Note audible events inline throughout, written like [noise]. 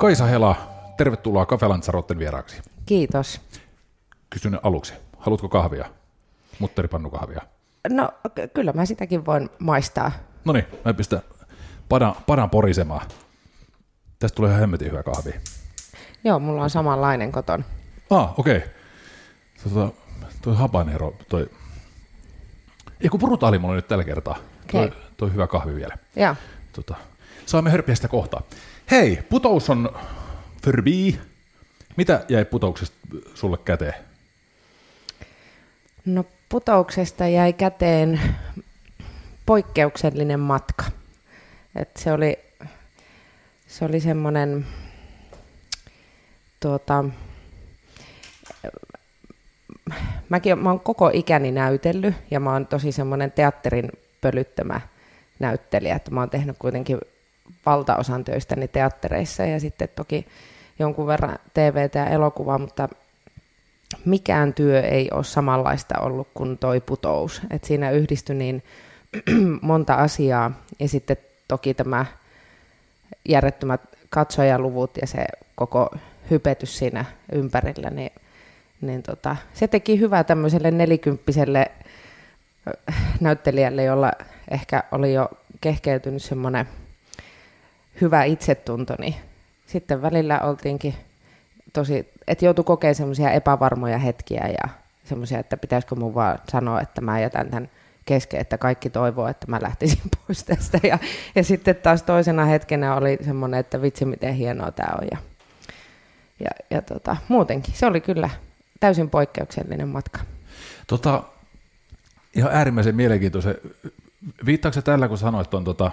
Kaisa Hela, tervetuloa Cafe Lanzarotten vieraaksi. Kiitos. Kysyn aluksi, haluatko kahvia? Mutteripannukahvia. No ky- kyllä mä sitäkin voin maistaa. No niin, mä pistän padan, padan porisemaan. Tästä tulee ihan hemmetin hyvä kahvi. Joo, mulla on samanlainen koton. Ah, okei. Okay. Tota, toi habanero, toi... Ei kun brutaali mulla on nyt tällä kertaa. Toi, Okei. toi hyvä kahvi vielä. Joo. Tota, saamme hörpiä sitä kohtaa. Hei, putous on förbi. Mitä jäi putouksesta sulle käteen? No putouksesta jäi käteen poikkeuksellinen matka. Et se oli, se oli semmoinen, tuota, mäkin mä oon koko ikäni näytellyt ja mä oon tosi semmoinen teatterin pölyttämä näyttelijä, että mä oon tehnyt kuitenkin valtaosan töistäni teattereissa ja sitten toki jonkun verran TVtä ja elokuvaa, mutta mikään työ ei ole samanlaista ollut kuin toi putous. Et siinä yhdistyi niin [clears throat] monta asiaa ja sitten toki tämä järjettömät katsojaluvut ja se koko hypetys siinä ympärillä, niin, niin tota, se teki hyvää tämmöiselle nelikymppiselle näyttelijälle, jolla ehkä oli jo kehkeytynyt semmoinen hyvä itsetunto, niin sitten välillä oltiinkin tosi, että joutui kokemaan semmoisia epävarmoja hetkiä ja semmoisia, että pitäisikö mun vaan sanoa, että mä jätän tämän kesken, että kaikki toivoo, että mä lähtisin [laughs] pois tästä. Ja, ja sitten taas toisena hetkenä oli semmoinen, että vitsi miten hienoa tämä on. Ja, ja, ja tota, muutenkin se oli kyllä täysin poikkeuksellinen matka. Tota, ihan äärimmäisen mielenkiintoisen. Viittaako se tällä, kun sanoit on tota,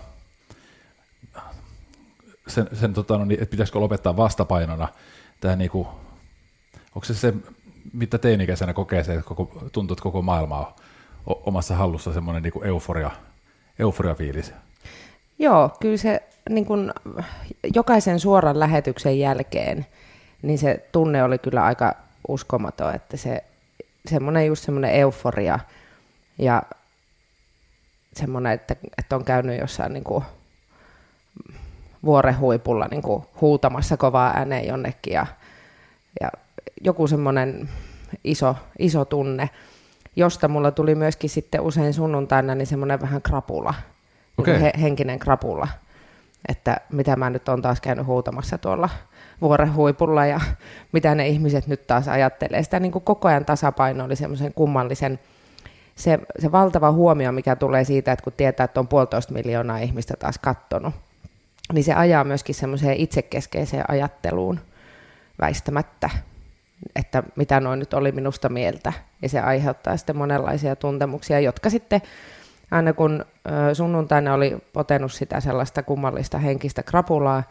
sen, sen tota, no niin, että pitäisikö lopettaa vastapainona tämä niinku, onko se se, mitä teinikäisenä kokee se, että koko, tuntuu, että koko maailma on omassa hallussa semmoinen niinku euforia, euforia-fiilis. Joo, kyllä se niin kun, jokaisen suoran lähetyksen jälkeen, niin se tunne oli kyllä aika uskomaton, että se semmoinen just semmoinen euforia ja semmoinen, että, että on käynyt jossain niin kuin vuoren huipulla niin kuin huutamassa kovaa ääneen jonnekin ja, ja joku semmoinen iso, iso tunne, josta mulla tuli myöskin sitten usein sunnuntaina niin semmoinen vähän krapula, Okei. niin he, henkinen krapula, että mitä mä nyt on taas käynyt huutamassa tuolla vuoren huipulla ja [laughs] mitä ne ihmiset nyt taas ajattelee. Sitä niin kuin koko ajan tasapaino oli semmoisen kummallisen, se, se valtava huomio, mikä tulee siitä, että kun tietää, että on puolitoista miljoonaa ihmistä taas kattonut, niin se ajaa myöskin semmoiseen itsekeskeiseen ajatteluun väistämättä, että mitä noin nyt oli minusta mieltä. Ja se aiheuttaa sitten monenlaisia tuntemuksia, jotka sitten aina kun sunnuntaina oli potenut sitä sellaista kummallista henkistä krapulaa,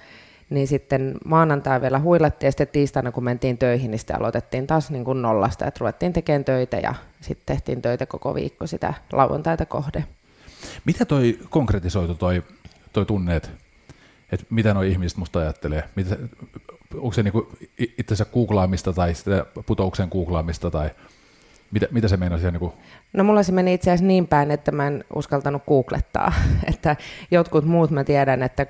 niin sitten maanantai vielä huilattiin ja sitten tiistaina kun mentiin töihin, niin sitten aloitettiin taas niin kuin nollasta, että ruvettiin tekemään töitä ja sitten tehtiin töitä koko viikko sitä lauantaita kohde. Mitä toi konkretisoitu toi, toi tunne, että et mitä nuo ihmiset musta ajattelee? Mitä, onko se niinku itsensä googlaamista tai sitä putouksen googlaamista tai mitä, mitä se meinaa siellä niinku, No mulla se meni itse asiassa niin päin, että mä en uskaltanut googlettaa, [laughs] että jotkut muut mä tiedän, että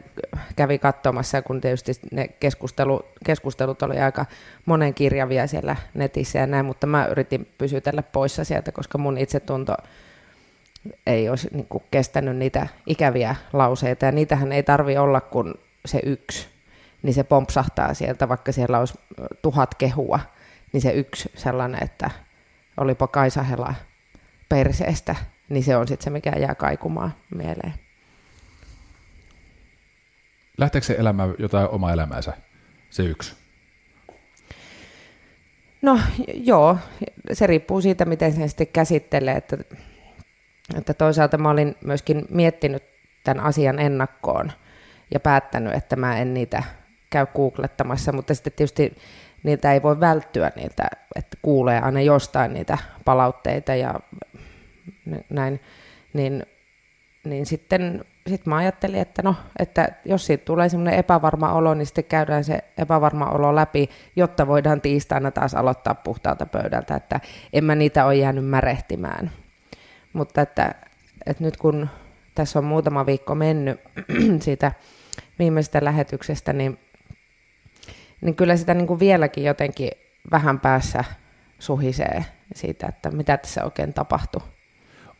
kävi katsomassa, kun tietysti ne keskustelu, keskustelut oli aika monenkirjavia siellä netissä ja näin, mutta mä yritin pysytellä poissa sieltä, koska mun itsetunto ei olisi niin kuin kestänyt niitä ikäviä lauseita, ja niitähän ei tarvi olla kuin se yksi, niin se pompsahtaa sieltä, vaikka siellä olisi tuhat kehua, niin se yksi sellainen, että olipa Kaisa Hela perseestä, niin se on sitten se, mikä jää kaikumaan mieleen. lähteekö se elämään jotain omaa elämäänsä, se yksi? No joo, se riippuu siitä, miten sen sitten käsittelee. Että, että toisaalta mä olin myöskin miettinyt tämän asian ennakkoon ja päättänyt, että mä en niitä käy googlettamassa, mutta sitten tietysti niiltä ei voi välttyä niiltä, että kuulee aina jostain niitä palautteita ja näin, niin, niin sitten sit mä ajattelin, että no, että jos siitä tulee semmoinen epävarma olo, niin sitten käydään se epävarma olo läpi, jotta voidaan tiistaina taas aloittaa puhtaalta pöydältä, että en mä niitä ole jäänyt märehtimään. Mutta että, että nyt kun tässä on muutama viikko mennyt [clears throat] siitä viimeisestä lähetyksestä, niin, niin kyllä sitä niin kuin vieläkin jotenkin vähän päässä suhisee siitä, että mitä tässä oikein tapahtuu.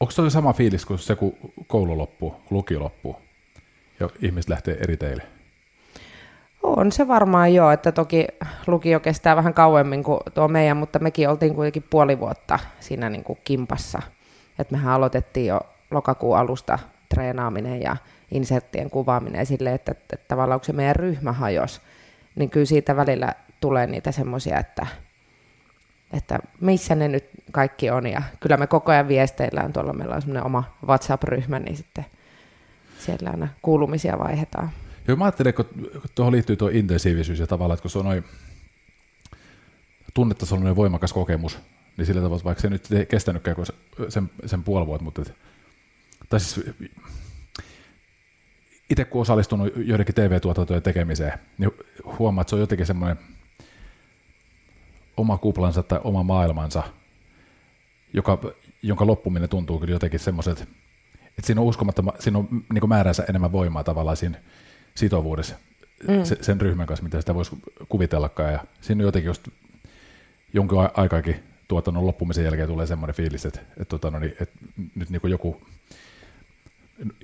Onko se sama fiilis kuin se, kun koulu loppuu, kun lukio loppuu ja ihmiset lähtee eri teille? On se varmaan joo, että toki lukio kestää vähän kauemmin kuin tuo meidän, mutta mekin oltiin kuitenkin puoli vuotta siinä niin kuin kimpassa. Et mehän aloitettiin jo lokakuun alusta treenaaminen ja inserttien kuvaaminen sille, että, että, että tavallaan kun se meidän ryhmä hajos, niin kyllä siitä välillä tulee niitä semmoisia, että, että missä ne nyt kaikki on. Ja kyllä me koko ajan viesteillään, tuolla meillä on semmoinen oma WhatsApp-ryhmä, niin sitten siellä aina kuulumisia vaihdetaan. Joo, mä ajattelen, kun tuohon liittyy tuo intensiivisyys ja tavallaan, että kun se on noin tunnetasollinen voimakas kokemus, niin sillä tavalla, vaikka se nyt ei kestänytkään kuin sen, sen puoli vuotta, mutta tai siis itse kun osallistunut joidenkin TV-tuotantojen tekemiseen, niin huomaa, että se on jotenkin semmoinen oma kuplansa tai oma maailmansa, joka, jonka loppuminen tuntuu kyllä jotenkin semmoiset, että siinä on uskomatta, siinä on niin määränsä enemmän voimaa tavallaan siinä sitovuudessa mm. se, sen ryhmän kanssa, mitä sitä voisi kuvitellakaan. Ja siinä on jotenkin just jonkin aikaakin tuotannon loppumisen jälkeen tulee semmoinen fiilis, että, että, tota, no niin, että nyt niin joku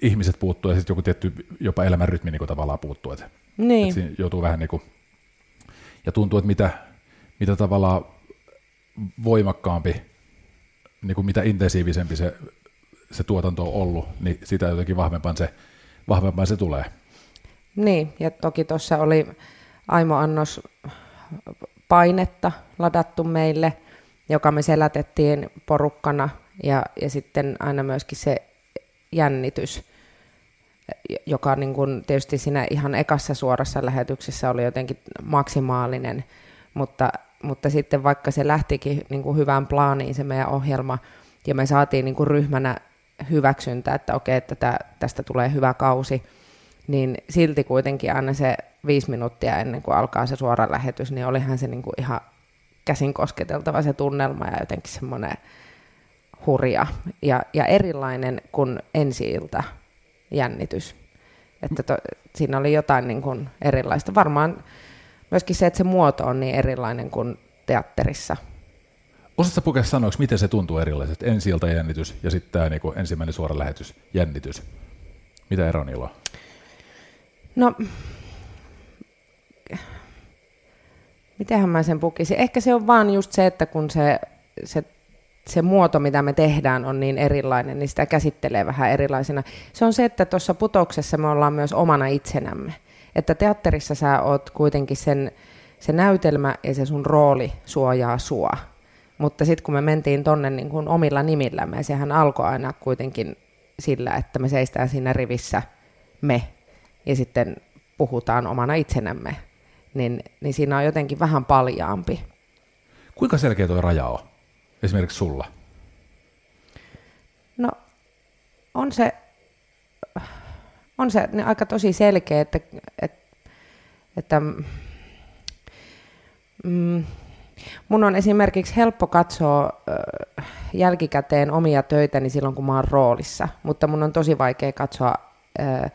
ihmiset puuttuu ja sitten joku tietty jopa elämän rytmi niin tavallaan puuttuu. Että, niin. että siinä joutuu vähän niin kuin, ja tuntuu, että mitä, mitä tavallaan voimakkaampi, niin kuin mitä intensiivisempi se, se tuotanto on ollut, niin sitä jotenkin vahvempaan se, vahvempaan se tulee. Niin, ja toki tuossa oli Aimo Annos painetta ladattu meille, joka me selätettiin porukkana, ja, ja sitten aina myöskin se jännitys, joka niin kuin tietysti siinä ihan ekassa suorassa lähetyksessä oli jotenkin maksimaalinen, mutta, mutta sitten vaikka se lähtikin niin kuin hyvään plaaniin se meidän ohjelma, ja me saatiin niin kuin ryhmänä hyväksyntä, että okei, että tästä tulee hyvä kausi, niin silti kuitenkin aina se viisi minuuttia ennen kuin alkaa se suora lähetys, niin olihan se niin kuin ihan käsin kosketeltava se tunnelma ja jotenkin semmoinen hurja ja, ja erilainen kuin ensi-ilta jännitys. Että to, siinä oli jotain niin kuin erilaista. Varmaan myöskin se, että se muoto on niin erilainen kuin teatterissa. Osaatko pukea sanoa, miten se tuntuu erilaiset? ensi jännitys ja sitten tämä niin ensimmäinen suora lähetys, jännitys. Mitä ero niillä on? No, mitenhän mä sen pukisin? Ehkä se on vaan just se, että kun se, se, se muoto, mitä me tehdään, on niin erilainen, niin sitä käsittelee vähän erilaisena. Se on se, että tuossa putoksessa me ollaan myös omana itsenämme. Että teatterissa sä oot kuitenkin sen, se näytelmä ja se sun rooli suojaa sua. Mutta sitten kun me mentiin tonne niin omilla nimillämme, sehän alkoi aina kuitenkin sillä, että me seistään siinä rivissä me ja sitten puhutaan omana itsenämme, niin, niin siinä on jotenkin vähän paljaampi. Kuinka selkeä tuo raja on, esimerkiksi sulla? No, on se, on se niin aika tosi selkeä, että, että, että mm, mun on esimerkiksi helppo katsoa äh, jälkikäteen omia töitäni silloin, kun mä oon roolissa, mutta mun on tosi vaikea katsoa äh,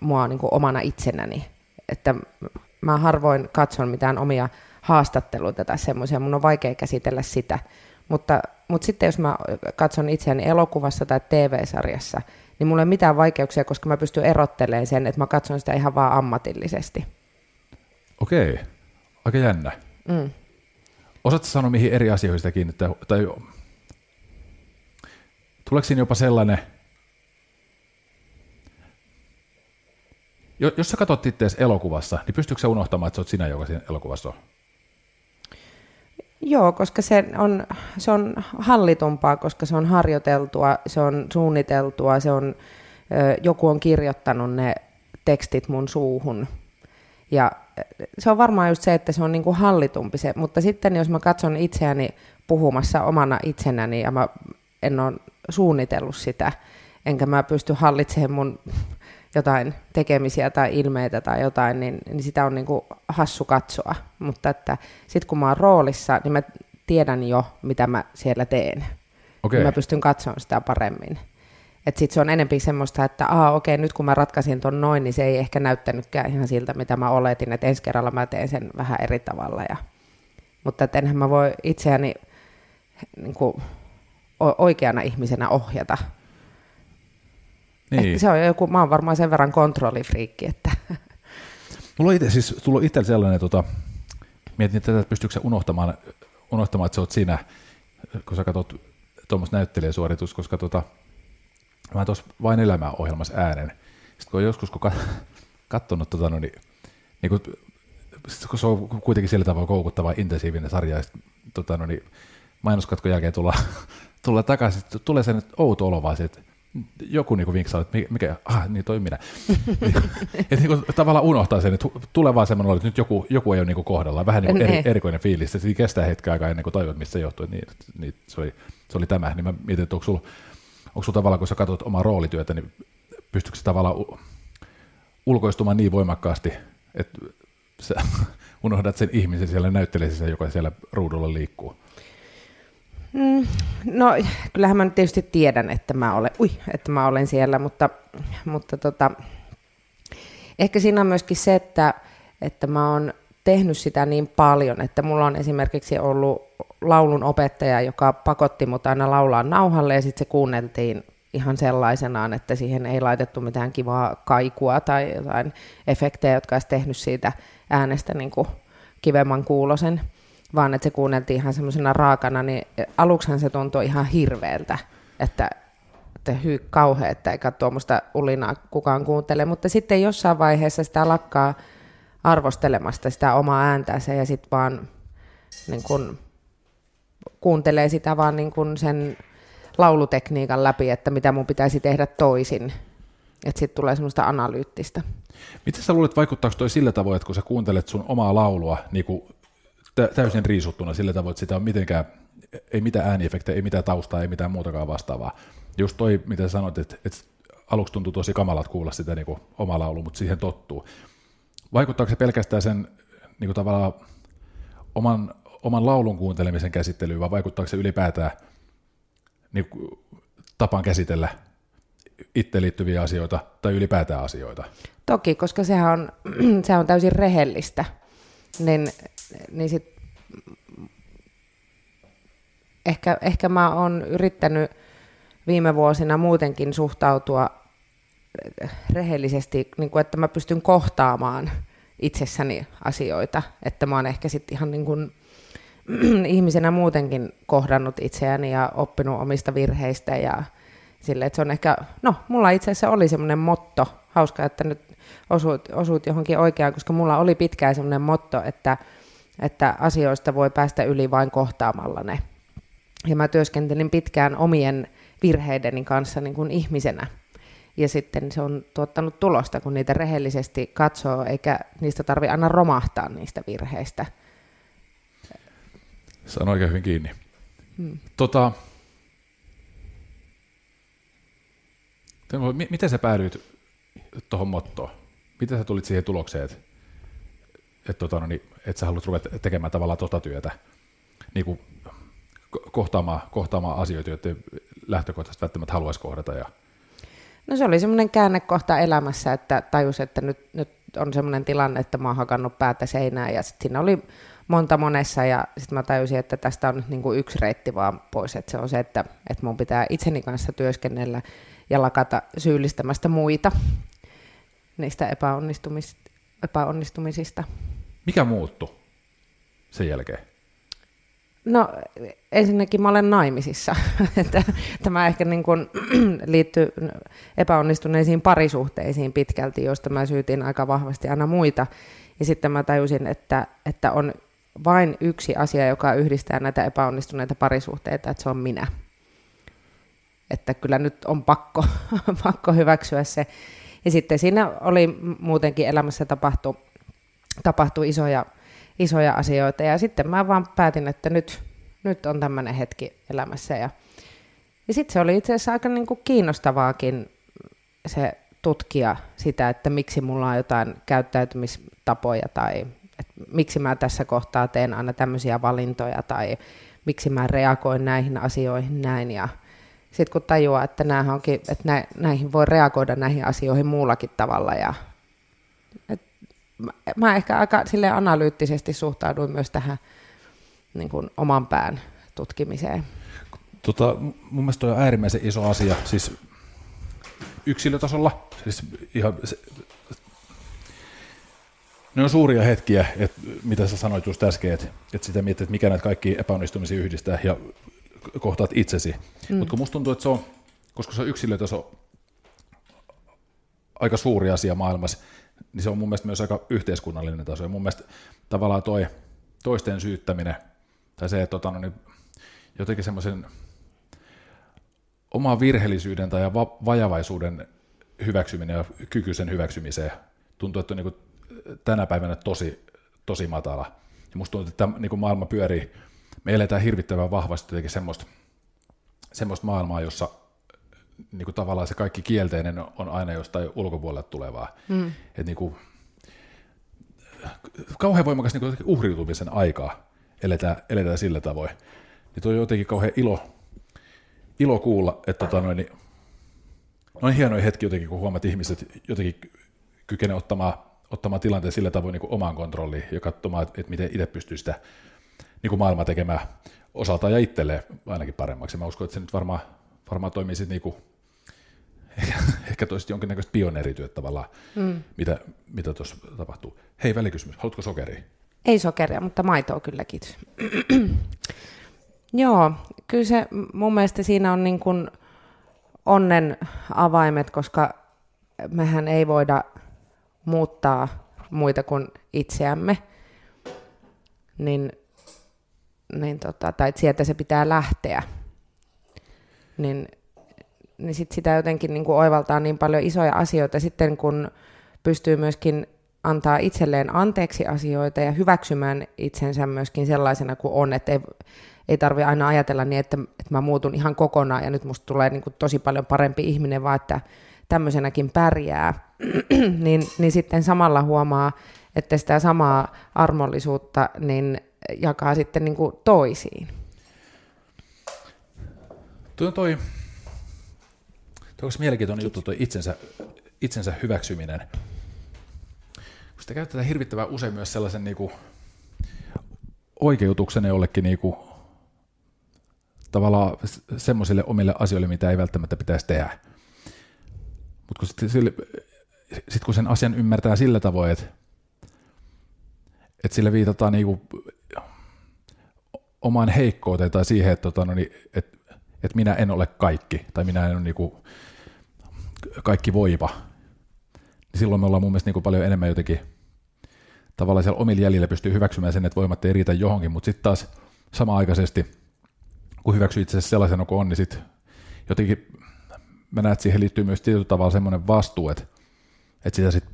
mua niin kuin omana itsenäni. Että mä harvoin katson mitään omia haastatteluita tai semmoisia, mun on vaikea käsitellä sitä. Mutta, mutta sitten jos mä katson itseäni elokuvassa tai TV-sarjassa, niin mulla ei ole mitään vaikeuksia, koska mä pystyn erottelemaan sen, että mä katson sitä ihan vaan ammatillisesti. Okei, aika jännä. Mm. Osaatko sanoa, mihin eri asioihin sitä kiinnittää, tai tuleeko siinä jopa sellainen, Jos sä katsot itseäsi elokuvassa, niin pystyykö sä unohtamaan, että sä oot sinä, joka siinä elokuvassa on? Joo, koska se on, se on hallitumpaa, koska se on harjoiteltua, se on suunniteltua, se on, joku on kirjoittanut ne tekstit mun suuhun. Ja se on varmaan just se, että se on niin kuin hallitumpi se, mutta sitten jos mä katson itseäni puhumassa omana itsenäni ja mä en ole suunnitellut sitä, enkä mä pysty hallitsemaan mun jotain tekemisiä tai ilmeitä tai jotain, niin, niin sitä on niin kuin hassu katsoa. Mutta että sitten kun mä oon roolissa, niin mä tiedän jo, mitä mä siellä teen. Okei. Mä pystyn katsomaan sitä paremmin. Että sitten se on enempi semmoista, että aa okei, nyt kun mä ratkaisin ton noin, niin se ei ehkä näyttänytkään ihan siltä, mitä mä oletin, että ensi kerralla mä teen sen vähän eri tavalla. Ja, mutta että enhän mä voi itseäni niin kuin, oikeana ihmisenä ohjata. Niin. Ehkä se on joku, mä oon varmaan sen verran kontrollifriikki, että [laughs] Mulla on itse, siis tullut itsellä sellainen, tota, mietin, että tätä pystyykö sä unohtamaan, unohtamaan, että sä oot siinä, kun sä katsot tuommoista näyttelijäsuoritus, koska tota, mä tuossa vain elämää ohjelmassa äänen. Sitten kun joskus, kun [laughs] katsonut tota, no, niin, niin kun, kun se on kuitenkin sillä tavalla koukuttava intensiivinen sarja, ja sit, tota, no, niin, mainoskatkon jälkeen tulla, [laughs] tulla takaisin, tulee sen outo olo vaan, että joku niin vinksaa, että mikä, ah, niin toi minä. [laughs] että niin kuin, tavallaan unohtaa sen, että tulee vaan semmoinen, että nyt joku, joku ei ole niin kohdallaan, vähän niin kuin eri, Ne. erikoinen fiilis, siinä kestää hetken aikaa ennen kuin tajuat, mistä se johtuu, niin, niin se, oli, se oli tämä, niin mä mietin, että onko sulla, onko sulla tavallaan, kun sä katsot omaa roolityötä, niin pystyykö se tavallaan ulkoistumaan niin voimakkaasti, että sä [laughs] unohdat sen ihmisen siellä näyttelijässä, joka siellä ruudulla liikkuu. No, kyllähän mä nyt tietysti tiedän, että mä olen, ui, että mä olen siellä, mutta, mutta tota, ehkä siinä on myöskin se, että, että mä oon tehnyt sitä niin paljon, että mulla on esimerkiksi ollut laulun opettaja, joka pakotti mut aina laulaa nauhalle ja sitten se kuunneltiin ihan sellaisenaan, että siihen ei laitettu mitään kivaa kaikua tai jotain efektejä, jotka olisi tehnyt siitä äänestä niin kuin kivemman kuulosen, vaan että se kuunneltiin ihan semmoisena raakana, niin aluksihan se tuntui ihan hirveältä, että, että hyy kauhea, että eikä tuommoista ulinaa kukaan kuuntele, mutta sitten jossain vaiheessa sitä lakkaa arvostelemasta sitä omaa ääntänsä ja sitten vaan niin kun, kuuntelee sitä vaan niin kun sen laulutekniikan läpi, että mitä mun pitäisi tehdä toisin. Että sitten tulee semmoista analyyttistä. Miten sä luulet, vaikuttaako toi sillä tavoin, että kun sä kuuntelet sun omaa laulua niin kuin tä- täysin riisuttuna sillä tavoin, että sitä on mitenkään, ei mitään ääniefektejä, ei mitään taustaa, ei mitään muutakaan vastaavaa. Just toi, mitä sanoit, että, että aluksi tuntuu tosi kamalat kuulla sitä niin kuin omaa laulu, mutta siihen tottuu. Vaikuttaako se pelkästään sen niin kuin tavallaan oman, oman laulun kuuntelemisen käsittelyyn, vai vaikuttaako se ylipäätään niin kuin, tapaan käsitellä itse liittyviä asioita tai ylipäätään asioita? Toki, koska sehän on, [clears throat] sehän on täysin rehellistä, niin, niin sit ehkä, ehkä mä oon yrittänyt viime vuosina muutenkin suhtautua rehellisesti, niin kuin, että mä pystyn kohtaamaan itsessäni asioita, että mä oon ehkä sitten ihan niin kuin, [clears throat] ihmisenä muutenkin kohdannut itseäni ja oppinut omista virheistä ja sille, että se on ehkä, no mulla itse asiassa oli semmoinen motto, hauska, että nyt osuit, osuit johonkin oikeaan, koska mulla oli pitkään semmoinen motto, että, että asioista voi päästä yli vain kohtaamalla ne. Ja mä työskentelin pitkään omien virheideni kanssa niin kuin ihmisenä. Ja sitten se on tuottanut tulosta, kun niitä rehellisesti katsoo, eikä niistä tarvi aina romahtaa niistä virheistä. Saan oikein hyvin kiinni. Hmm. Tota, miten sä päädyit tuohon mottoon? Miten sä tulit siihen tulokseen, että et, tota, no niin, et sä haluat ruveta tekemään tavallaan tota työtä, niin kuin ko- kohtaamaan, kohtaamaan asioita, joita lähtökohtaisesti välttämättä haluaisi kohdata. Ja... No se oli semmoinen käännekohta elämässä, että tajus, että nyt, nyt on semmoinen tilanne, että mä oon hakannut päätä seinään ja sitten siinä oli monta monessa ja sitten mä tajusin, että tästä on nyt niin kuin yksi reitti vaan pois, että se on se, että, että mun pitää itseni kanssa työskennellä ja lakata syyllistämästä muita niistä epäonnistumis, epäonnistumisista. Mikä muuttui sen jälkeen? No ensinnäkin mä olen naimisissa. [laughs] Tämä ehkä niin kuin [clears throat] liittyy epäonnistuneisiin parisuhteisiin pitkälti, joista mä syytin aika vahvasti aina muita. Ja sitten mä tajusin, että, että on vain yksi asia, joka yhdistää näitä epäonnistuneita parisuhteita, että se on minä. Että kyllä nyt on pakko, [laughs] pakko hyväksyä se. Ja sitten siinä oli muutenkin elämässä tapahtu, tapahtu isoja, isoja asioita. Ja sitten mä vaan päätin, että nyt, nyt on tämmöinen hetki elämässä. Ja, ja sitten se oli itse asiassa aika niin kuin kiinnostavaakin se tutkia sitä, että miksi mulla on jotain käyttäytymistapoja tai että miksi mä tässä kohtaa teen aina tämmöisiä valintoja tai miksi mä reagoin näihin asioihin näin ja sitten kun tajuaa, että, onkin, että näihin voi reagoida näihin asioihin muullakin tavalla ja et mä, mä ehkä aika sille analyyttisesti suhtauduin myös tähän niin kuin oman pään tutkimiseen. Tota, mun mielestä on äärimmäisen iso asia, siis yksilötasolla, siis ihan se, ne on suuria hetkiä, että mitä sä sanoit just äsken, että, että sitä mietit, että mikä näitä kaikki epäonnistumisia yhdistää ja kohtaat itsesi. Mm. Mutta kun musta tuntuu, että se on, koska se on yksilötaso aika suuri asia maailmassa, niin se on mun mielestä myös aika yhteiskunnallinen taso. Ja mun mielestä tavallaan toi toisten syyttäminen, tai se, että tota, no, niin jotenkin semmoisen oman virheellisyyden tai va- vajavaisuuden hyväksyminen ja kyky sen hyväksymiseen tuntuu, että on niin tänä päivänä tosi, tosi matala. Ja musta tuntuu, että tämä, niin maailma pyörii, me eletään hirvittävän vahvasti jotenkin semmoista, semmoista maailmaa, jossa niin kuin tavallaan se kaikki kielteinen on aina jostain ulkopuolelta tulevaa. Mm. Et niin kuin, kauhean voimakas niin kuin uhriutumisen aikaa eletään, eletään sillä tavoin. Niin tuo on jotenkin kauhean ilo, ilo kuulla, että tota noin, niin, noin hienoja hetki jotenkin, kun huomaat, että ihmiset jotenkin kykenevät ottamaan ottamaan tilanteen sillä tavoin niin kuin omaan kontrolliin ja katsomaan, että, että miten itse pystyy sitä niin kuin maailma tekemään osaltaan ja itselleen ainakin paremmaksi. Mä uskon, että se nyt varmaan, varmaan toimii sitten niin kuin, ehkä, ehkä toisi jonkinnäköistä pioneerityötä tavallaan, mm. mitä, mitä tuossa tapahtuu. Hei, välikysymys, haluatko sokeria? Ei sokeria, mutta maitoa kyllä, kiitos. [clears throat] Joo, kyllä se mun mielestä siinä on niin kuin onnen avaimet, koska mehän ei voida muuttaa muita kuin itseämme, niin, niin tota, tai sieltä se pitää lähteä, niin, niin sit sitä jotenkin niin kuin oivaltaa niin paljon isoja asioita. Sitten, kun pystyy myöskin antaa itselleen anteeksi asioita ja hyväksymään itsensä myöskin sellaisena kuin on, että ei, ei tarvi aina ajatella niin, että, että mä muutun ihan kokonaan ja nyt musta tulee niin kuin tosi paljon parempi ihminen, vaan että tämmöisenäkin pärjää, [clears throat] niin, niin sitten samalla huomaa, että sitä samaa armollisuutta niin jakaa sitten niin kuin toisiin. Tuo toi, toi mielenkiintoinen juttu, toi itsensä, itsensä hyväksyminen. Kun sitä käytetään hirvittävän usein myös sellaisen niin kuin oikeutuksen jollekin niin kuin, tavallaan semmoisille omille asioille, mitä ei välttämättä pitäisi tehdä. Mutta kun sitten sit kun sen asian ymmärtää sillä tavoin, että, että sille viitataan niinku omaan heikkouteen tai siihen, että, tota, no niin, että, että minä en ole kaikki tai minä en ole niinku kaikki voiva, niin silloin me ollaan mun mielestä niinku paljon enemmän jotenkin tavallaan siellä omilla jäljillä pystyy hyväksymään sen, että voimat ei riitä johonkin, mutta sitten taas samaaikaisesti, kun hyväksyy itse asiassa sellaisena kuin on, niin sitten jotenkin mä näen, että siihen liittyy myös tietyllä tavalla semmoinen vastuu, että, että sitä sit,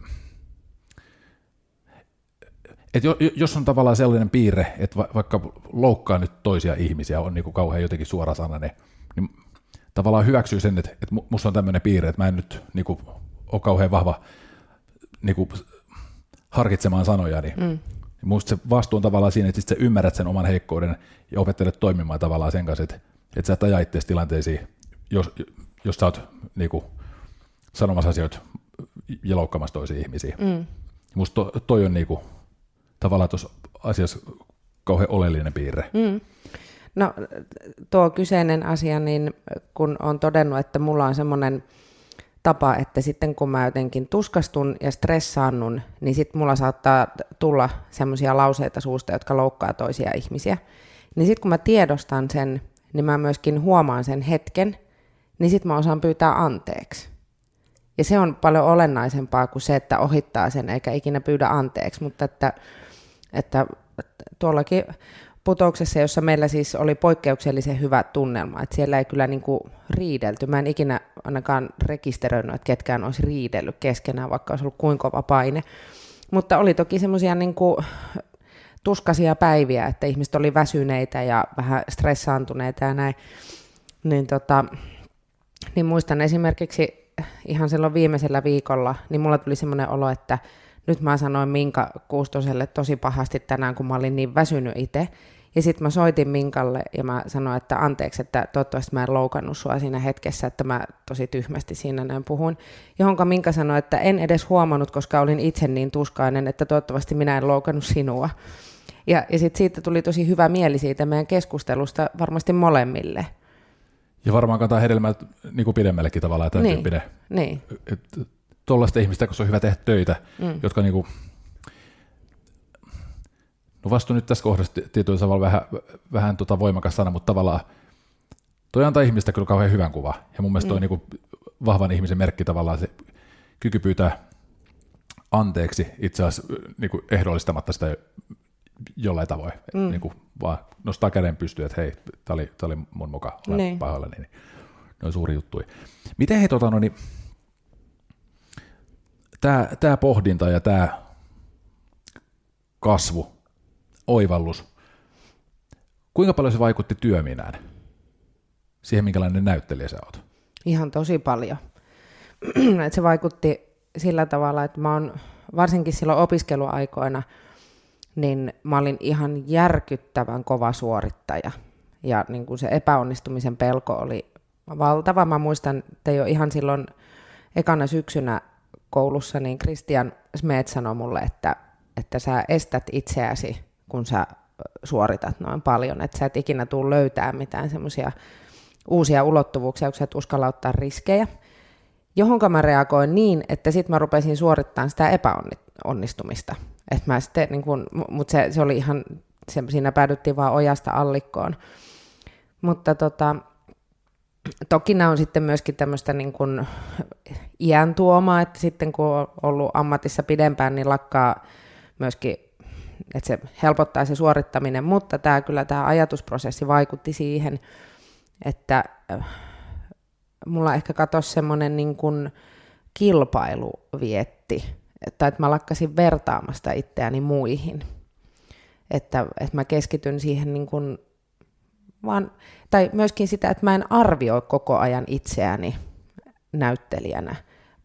että jos on tavallaan sellainen piirre, että vaikka loukkaa nyt toisia ihmisiä, on niin kuin kauhean jotenkin suorasanainen, niin tavallaan hyväksyy sen, että, että musta on tämmöinen piirre, että mä en nyt niin kuin, ole kauhean vahva niin kuin, harkitsemaan sanojani. Mm. Musta se vastuu on tavallaan siinä, että sä ymmärrät sen oman heikkouden ja opettelet toimimaan tavallaan sen kanssa, että, että sä et aja tilanteisiin, jos, jos sä oot niin kuin, sanomassa asioita ja loukkaamassa toisia ihmisiä. Mm. Musta to, toi on niin kuin, tavallaan tuossa asiassa kauhean oleellinen piirre. Mm. No tuo kyseinen asia, niin kun on todennut, että mulla on semmoinen tapa, että sitten kun mä jotenkin tuskastun ja stressaannun, niin sitten mulla saattaa tulla semmoisia lauseita suusta, jotka loukkaa toisia ihmisiä. niin sitten kun mä tiedostan sen, niin mä myöskin huomaan sen hetken, niin sitten mä osaan pyytää anteeksi. Ja se on paljon olennaisempaa kuin se, että ohittaa sen eikä ikinä pyydä anteeksi, mutta että, että tuollakin putouksessa, jossa meillä siis oli poikkeuksellisen hyvä tunnelma, että siellä ei kyllä niin kuin riidelty. Mä en ikinä ainakaan rekisteröinyt, että ketkään olisi riidellyt keskenään, vaikka olisi ollut kuinka kova paine. Mutta oli toki semmoisia niin tuskasia päiviä, että ihmiset oli väsyneitä ja vähän stressaantuneita ja näin. Niin, tota, niin muistan esimerkiksi ihan silloin viimeisellä viikolla, niin mulla tuli semmoinen olo, että nyt mä sanoin Minka Kuustoselle tosi pahasti tänään, kun mä olin niin väsynyt itse. Ja sitten mä soitin Minkalle ja mä sanoin, että anteeksi, että toivottavasti mä en loukannut sua siinä hetkessä, että mä tosi tyhmästi siinä näin puhun. Johonka Minka sanoi, että en edes huomannut, koska olin itse niin tuskainen, että toivottavasti minä en loukannut sinua. Ja, ja sitten siitä tuli tosi hyvä mieli siitä meidän keskustelusta varmasti molemmille. Ja varmaan kantaa hedelmää niin kuin pidemmällekin tavalla, että Niin, tyyppinen. niin. Tuollaista ihmistä, se on hyvä tehdä töitä, mm. jotka niin kuin, no vastu nyt tässä kohdassa tietyllä tavalla vähän, vähän tota voimakas sana, mutta tavallaan toi antaa ihmistä kyllä kauhean hyvän kuva. Ja mun mielestä toi mm. niin kuin vahvan ihmisen merkki tavallaan se kyky pyytää anteeksi itse asiassa niin kuin ehdollistamatta sitä jollain tavoin. Mm. Niin kuin vaan nostaa käden pystyyn, että hei, tämä oli, tää oli mun muka, olen Niin. niin. pahoillani. Niin, ne on suuri juttu. Miten he tota, no, niin, tämä, tämä pohdinta ja tämä kasvu, oivallus, kuinka paljon se vaikutti työminään? Siihen, minkälainen näyttelijä sä oot? Ihan tosi paljon. [clears throat] Se vaikutti sillä tavalla, että mä oon varsinkin silloin opiskeluaikoina, niin mä olin ihan järkyttävän kova suorittaja. Ja niin kuin se epäonnistumisen pelko oli valtava. Mä muistan, että jo ihan silloin ekana syksynä koulussa, niin Christian Smet sanoi mulle, että, että sä estät itseäsi, kun sä suoritat noin paljon, että sä et ikinä tule löytää mitään semmoisia uusia ulottuvuuksia, kun sä et uskalla ottaa riskejä, johonka mä reagoin niin, että sitten mä rupesin suorittamaan sitä epäonnistumista. Niin kun, se, se oli ihan, se, siinä päädyttiin vaan ojasta allikkoon. Mutta tota, toki nämä on sitten myöskin tämmöistä niin kuin iän tuomaa, että sitten kun on ollut ammatissa pidempään, niin lakkaa myöskin, että se helpottaa se suorittaminen, mutta tämä kyllä tämä ajatusprosessi vaikutti siihen, että äh, mulla ehkä katosi semmoinen niin kuin kilpailuvietti, tai että mä lakkasin vertaamasta itseäni muihin. Että, että mä keskityn siihen niin kuin vaan, tai myöskin sitä, että mä en arvioi koko ajan itseäni näyttelijänä,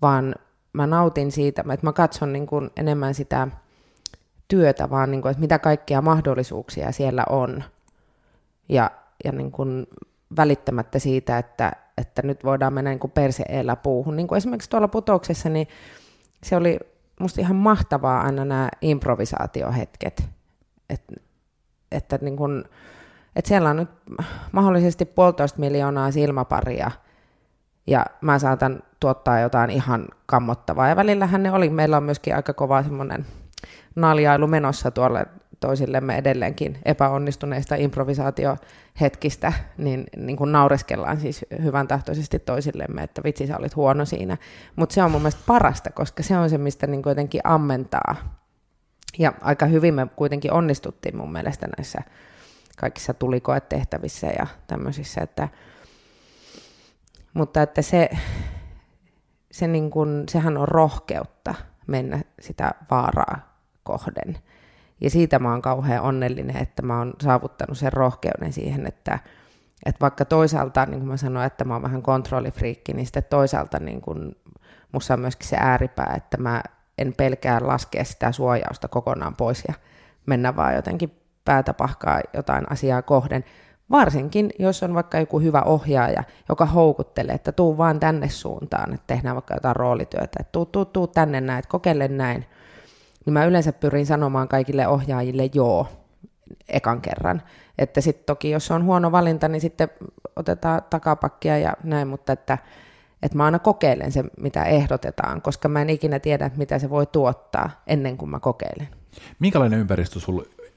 vaan mä nautin siitä, että mä katson niin kuin enemmän sitä työtä, vaan niin kuin, että mitä kaikkia mahdollisuuksia siellä on. Ja, ja niin kuin välittämättä siitä, että, että nyt voidaan mennä niin kuin perse-eellä puuhun. Niin kuin esimerkiksi tuolla putouksessa, niin se oli musta ihan mahtavaa aina nämä improvisaatiohetket. Et, että niin kuin, että siellä on nyt mahdollisesti puolitoista miljoonaa silmaparia, ja mä saatan tuottaa jotain ihan kammottavaa. Ja välillähän ne oli, meillä on myöskin aika kova semmoinen naljailu menossa tuolle toisillemme edelleenkin epäonnistuneista improvisaatiohetkistä, niin, niin kuin naureskellaan siis hyvän tahtoisesti toisillemme, että vitsi sä olit huono siinä. Mutta se on mun mielestä parasta, koska se on se, mistä niin jotenkin ammentaa. Ja aika hyvin me kuitenkin onnistuttiin mun mielestä näissä kaikissa tulikoetehtävissä ja tämmöisissä, että, mutta että se, se niin kuin, sehän on rohkeutta mennä sitä vaaraa kohden. Ja siitä mä oon kauhean onnellinen, että mä oon saavuttanut sen rohkeuden siihen, että, että vaikka toisaalta, niin kuin mä sanoin, että mä oon vähän kontrollifriikki, niin sitten toisaalta niin kuin, musta on myöskin se ääripää, että mä en pelkää laskea sitä suojausta kokonaan pois ja mennä vaan jotenkin päätä pahkaa jotain asiaa kohden. Varsinkin, jos on vaikka joku hyvä ohjaaja, joka houkuttelee, että tuu vaan tänne suuntaan, että tehdään vaikka jotain roolityötä, että tuu, tuu, tuu tänne näin, että kokeile näin. Niin mä yleensä pyrin sanomaan kaikille ohjaajille joo ekan kerran. Että sitten toki, jos on huono valinta, niin sitten otetaan takapakkia ja näin, mutta että, että mä aina kokeilen se, mitä ehdotetaan, koska mä en ikinä tiedä, mitä se voi tuottaa ennen kuin mä kokeilen. Minkälainen ympäristö sulla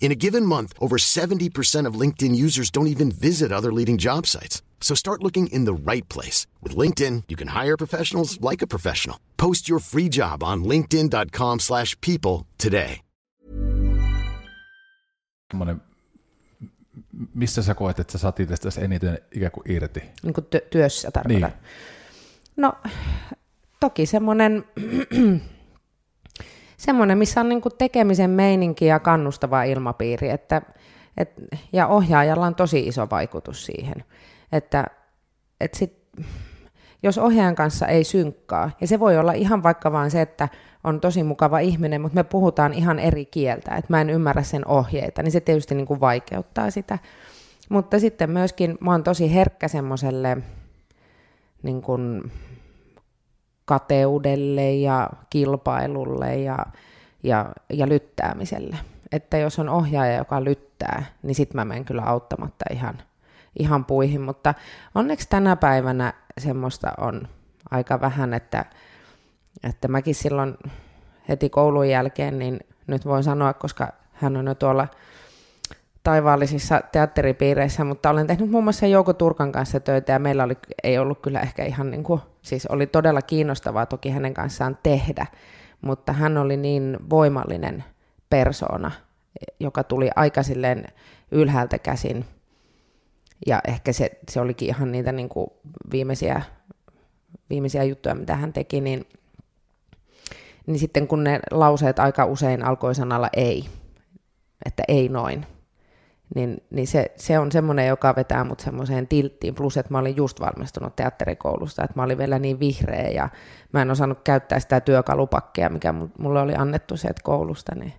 In a given month, over 70% of LinkedIn users don't even visit other leading job sites. So start looking in the right place. With LinkedIn, you can hire professionals like a professional. Post your free job on linkedin.com slash people today. semmoinen, missä sä koet, että sä saat itsestäsi eniten ikään kuin irti? Niin kuin työ, työssä tarkoitan. Niin. No, toki semmoinen, semmoinen missä on niin kuin tekemisen meininki ja kannustava ilmapiiri, että, et, ja ohjaajalla on tosi iso vaikutus siihen, että et sit, jos ohjaajan kanssa ei synkkaa, ja se voi olla ihan vaikka vaan se, että on tosi mukava ihminen, mutta me puhutaan ihan eri kieltä, että mä en ymmärrä sen ohjeita, niin se tietysti niin vaikeuttaa sitä. Mutta sitten myöskin mä oon tosi herkkä semmoiselle niin kuin kateudelle ja kilpailulle ja, ja, ja lyttäämiselle. Että jos on ohjaaja, joka lyttää, niin sitten mä menen kyllä auttamatta ihan, ihan puihin. Mutta onneksi tänä päivänä semmoista on aika vähän, että, että mäkin silloin heti koulun jälkeen, niin nyt voin sanoa, koska hän on jo tuolla taivaallisissa teatteripiireissä, mutta olen tehnyt muun muassa Jouko Turkan kanssa töitä ja meillä oli, ei ollut kyllä ehkä ihan niin kuin, siis oli todella kiinnostavaa toki hänen kanssaan tehdä, mutta hän oli niin voimallinen persoona, joka tuli aika silleen ylhäältä käsin. Ja ehkä se, se olikin ihan niitä niin kuin viimeisiä, viimeisiä juttuja, mitä hän teki, niin, niin sitten kun ne lauseet aika usein alkoi sanalla ei, että ei noin, niin, niin se, se on semmoinen, joka vetää mut semmoiseen tilttiin, plus että mä olin just valmistunut teatterikoulusta, että mä olin vielä niin vihreä ja mä en osannut käyttää sitä työkalupakkia, mikä mulle oli annettu sieltä koulusta. Niin,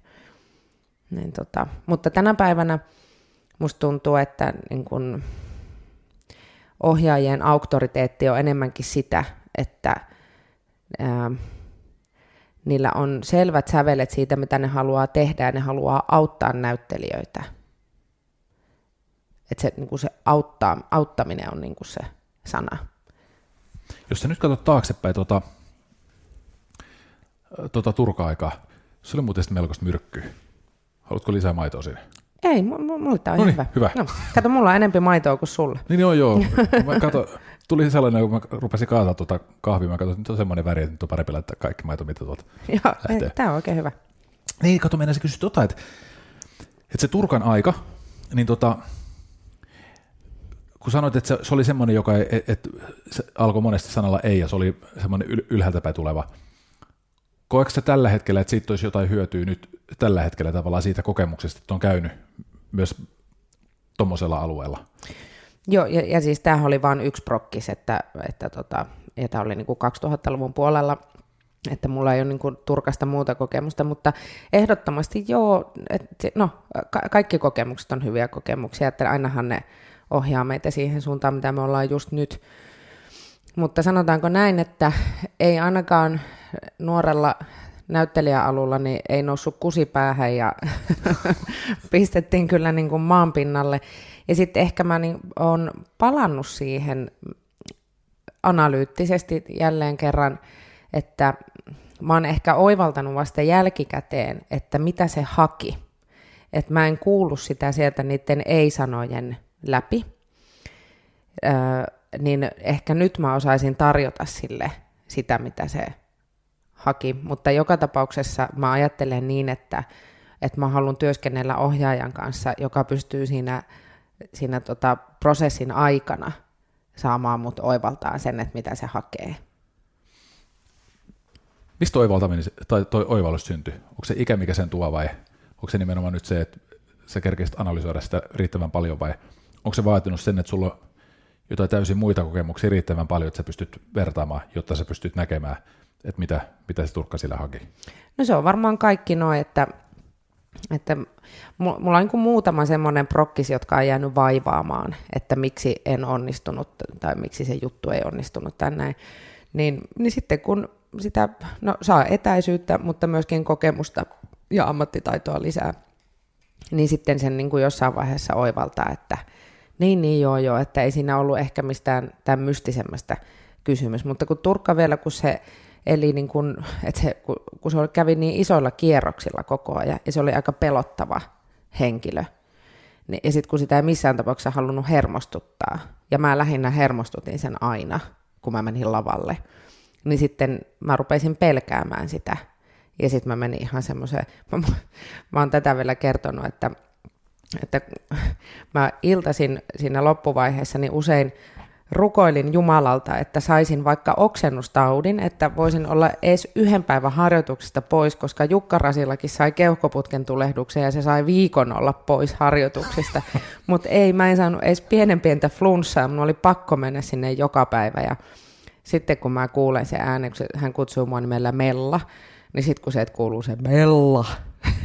niin tota. Mutta tänä päivänä musta tuntuu, että niin kun ohjaajien auktoriteetti on enemmänkin sitä, että ää, niillä on selvät sävelet siitä, mitä ne haluaa tehdä ja ne haluaa auttaa näyttelijöitä – että se, niin kuin se auttaa, auttaminen on niin kuin se sana. Jos sä nyt katsot taaksepäin tuota, tuota Turka-aikaa, se oli muuten melkoista myrkkyä. Haluatko lisää maitoa sinne? Ei, mulle tämä on Noniin, hyvä. hyvä. No, kato, mulla on enempi maitoa kuin sulle. Niin joo, joo. [laughs] Mä kato, tuli sellainen, kun mä rupesin kaataa tuota kahvia, mä katsoin, että nyt on semmoinen väri, että nyt on parempi laittaa kaikki maito, mitä tuolta [laughs] Joo, lähtee. tämä on oikein hyvä. Niin, kato, se kysyä tota, että, että se Turkan aika, niin tota, kun sanoit, että se, oli semmoinen, joka et, et, se alkoi monesti sanalla ei, ja se oli semmoinen yl, ylhäältäpäin tuleva. Koetko se tällä hetkellä, että siitä olisi jotain hyötyä nyt tällä hetkellä tavallaan siitä kokemuksesta, että on käynyt myös tuommoisella alueella? Joo, ja, ja siis tämähän oli vain yksi prokkis, että, että tota, ja tämä oli niin kuin 2000-luvun puolella, että mulla ei ole niin kuin Turkasta muuta kokemusta, mutta ehdottomasti joo, että, no ka- kaikki kokemukset on hyviä kokemuksia, että ainahan ne ohjaa meitä siihen suuntaan, mitä me ollaan just nyt. Mutta sanotaanko näin, että ei ainakaan nuorella näyttelijäalulla niin ei noussut kusipäähän ja [laughs] pistettiin kyllä niin kuin maanpinnalle. Ja sitten ehkä mä niin olen palannut siihen analyyttisesti jälleen kerran, että mä oon ehkä oivaltanut vasta jälkikäteen, että mitä se haki. Että mä en kuulu sitä sieltä niiden ei-sanojen läpi, öö, niin ehkä nyt mä osaisin tarjota sille sitä, mitä se haki. Mutta joka tapauksessa mä ajattelen niin, että, että mä haluan työskennellä ohjaajan kanssa, joka pystyy siinä, siinä tota prosessin aikana saamaan mut oivaltaan sen, että mitä se hakee. Mistä oivaltaminen tai toi oivallus syntyi? Onko se ikä, mikä sen tuo vai onko se nimenomaan nyt se, että sä kerkesit analysoida sitä riittävän paljon vai onko se vaatinut sen, että sulla on jotain täysin muita kokemuksia riittävän paljon, että sä pystyt vertaamaan, jotta sä pystyt näkemään, että mitä, mitä se turkka sillä haki? No se on varmaan kaikki noin, että, että mulla on niin muutama semmoinen prokkis, jotka on jäänyt vaivaamaan, että miksi en onnistunut tai miksi se juttu ei onnistunut tänne. Niin, niin sitten kun sitä, no saa etäisyyttä, mutta myöskin kokemusta ja ammattitaitoa lisää. Niin sitten sen niin kuin jossain vaiheessa oivaltaa, että niin, niin, joo, joo, että ei siinä ollut ehkä mistään tämän mystisemmästä kysymys. Mutta kun Turkka vielä, kun se eli niin kun, että se, kun, kun se kävi niin isoilla kierroksilla koko ajan, ja se oli aika pelottava henkilö, niin, ja sitten kun sitä ei missään tapauksessa halunnut hermostuttaa, ja mä lähinnä hermostutin sen aina, kun mä menin lavalle, niin sitten mä rupesin pelkäämään sitä. Ja sitten mä menin ihan semmoiseen, [laughs] mä, mä oon tätä vielä kertonut, että, että [laughs] mä iltasin siinä loppuvaiheessa niin usein rukoilin Jumalalta, että saisin vaikka oksennustaudin, että voisin olla edes yhden päivän harjoituksesta pois, koska Jukka Rasillakin sai keuhkoputken tulehduksen ja se sai viikon olla pois harjoituksista. [laughs] Mutta ei, mä en saanut edes pienen pientä flunssaa, mun oli pakko mennä sinne joka päivä. Ja sitten kun mä kuulen sen äänen, kun hän kutsuu mua nimellä Mella, niin sitten kun se et kuuluu se Mella,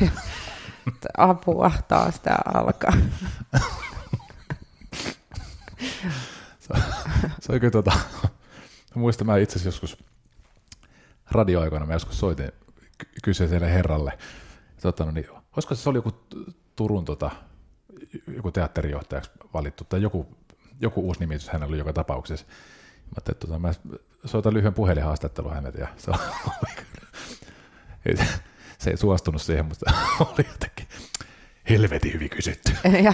[laughs] apua taas tää alkaa. se oli kyllä tota, muistan mä itse asiassa joskus radioaikoina mä joskus soitin kyseiselle herralle, tota, no niin, olisiko se oli joku Turun tota, joku teatterijohtajaksi valittu tai joku, joku uusi nimitys hänellä oli joka tapauksessa. Mä, että, tota, mä soitan lyhyen puhelinhaastattelun hänet ja se, oli, se ei suostunut siihen, mutta [laughs] oli jotenkin helvetin hyvin kysytty. [laughs] Ja.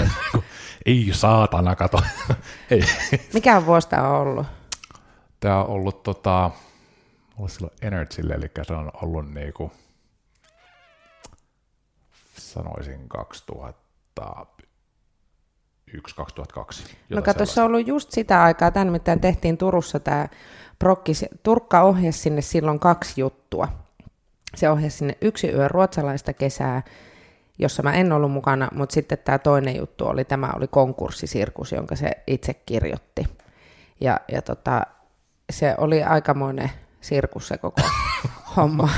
Ei saatana, kato. Ei. Mikä vuosi tämä on ollut? Tämä on ollut tota, ollut silloin Energylle, eli se on ollut niinku, sanoisin 2001-2002. No kato, se on ollut just sitä aikaa, tämä nimittäin tehtiin Turussa tämä Prokkis, Turkka ohjasi sinne silloin kaksi juttua. Se ohjasi sinne yksi yö ruotsalaista kesää jossa mä en ollut mukana, mutta sitten tämä toinen juttu oli, tämä oli konkurssisirkus, jonka se itse kirjoitti. Ja, ja tota, se oli aikamoinen sirkus se koko [laughs] homma.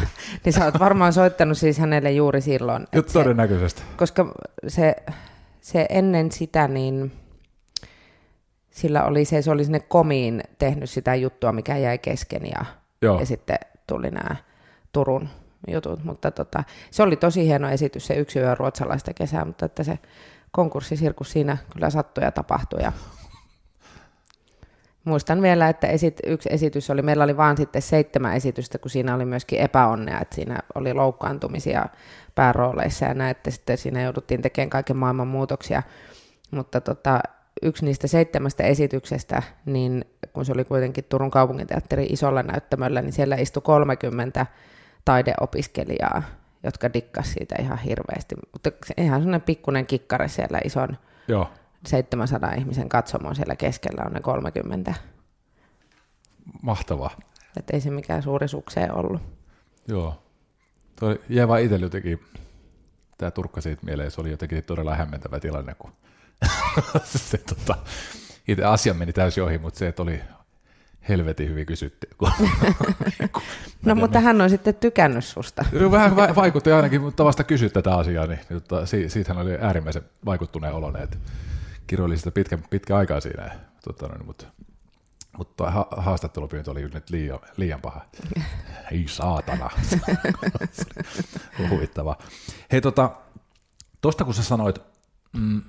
niin sä oot varmaan soittanut siis hänelle juuri silloin. Jo, todennäköisesti. Se, koska se, se ennen sitä, niin sillä oli se, se oli sinne komiin tehnyt sitä juttua, mikä jäi kesken ja, ja sitten tuli nämä Turun jutut, mutta tota, se oli tosi hieno esitys se yksi yö ruotsalaista kesää, mutta että se konkurssisirkus siinä kyllä sattui ja tapahtui. Ja muistan vielä, että esit, yksi esitys oli, meillä oli vaan sitten seitsemän esitystä, kun siinä oli myöskin epäonnea, että siinä oli loukkaantumisia päärooleissa ja näin, että sitten siinä jouduttiin tekemään kaiken maailman muutoksia, mutta tota, yksi niistä seitsemästä esityksestä, niin kun se oli kuitenkin Turun kaupunginteatterin isolla näyttämöllä, niin siellä istui 30 taideopiskelijaa, jotka dikkas siitä ihan hirveästi. Mutta ihan sellainen pikkuinen kikkare siellä ison Joo. 700 ihmisen katsomoon siellä keskellä on ne 30. Mahtavaa. Että ei se mikään suuri sukseen ollut. Joo. Toi jäi vaan itselle jotenkin, tämä turkka siitä mieleen, se oli jotenkin todella hämmentävä tilanne, kun [laughs] se, tota, itse asia meni täysin ohi, mutta se, että oli helvetin hyvin kysytty. [laughs] [laughs] no mutta hän on sitten tykännyt susta. Vähän vaikutti ainakin, mutta vasta kysyt tätä asiaa, niin mutta siitä hän oli äärimmäisen vaikuttuneen oloinen, että kirjoili sitä pitkä, pitkä aikaa siinä. Tota, no, mutta, mutta ha- haastattelupyyntö oli nyt liian, liian paha. [laughs] Ei saatana. Huvittavaa. Hei, tota, tosta kun sä sanoit, mm,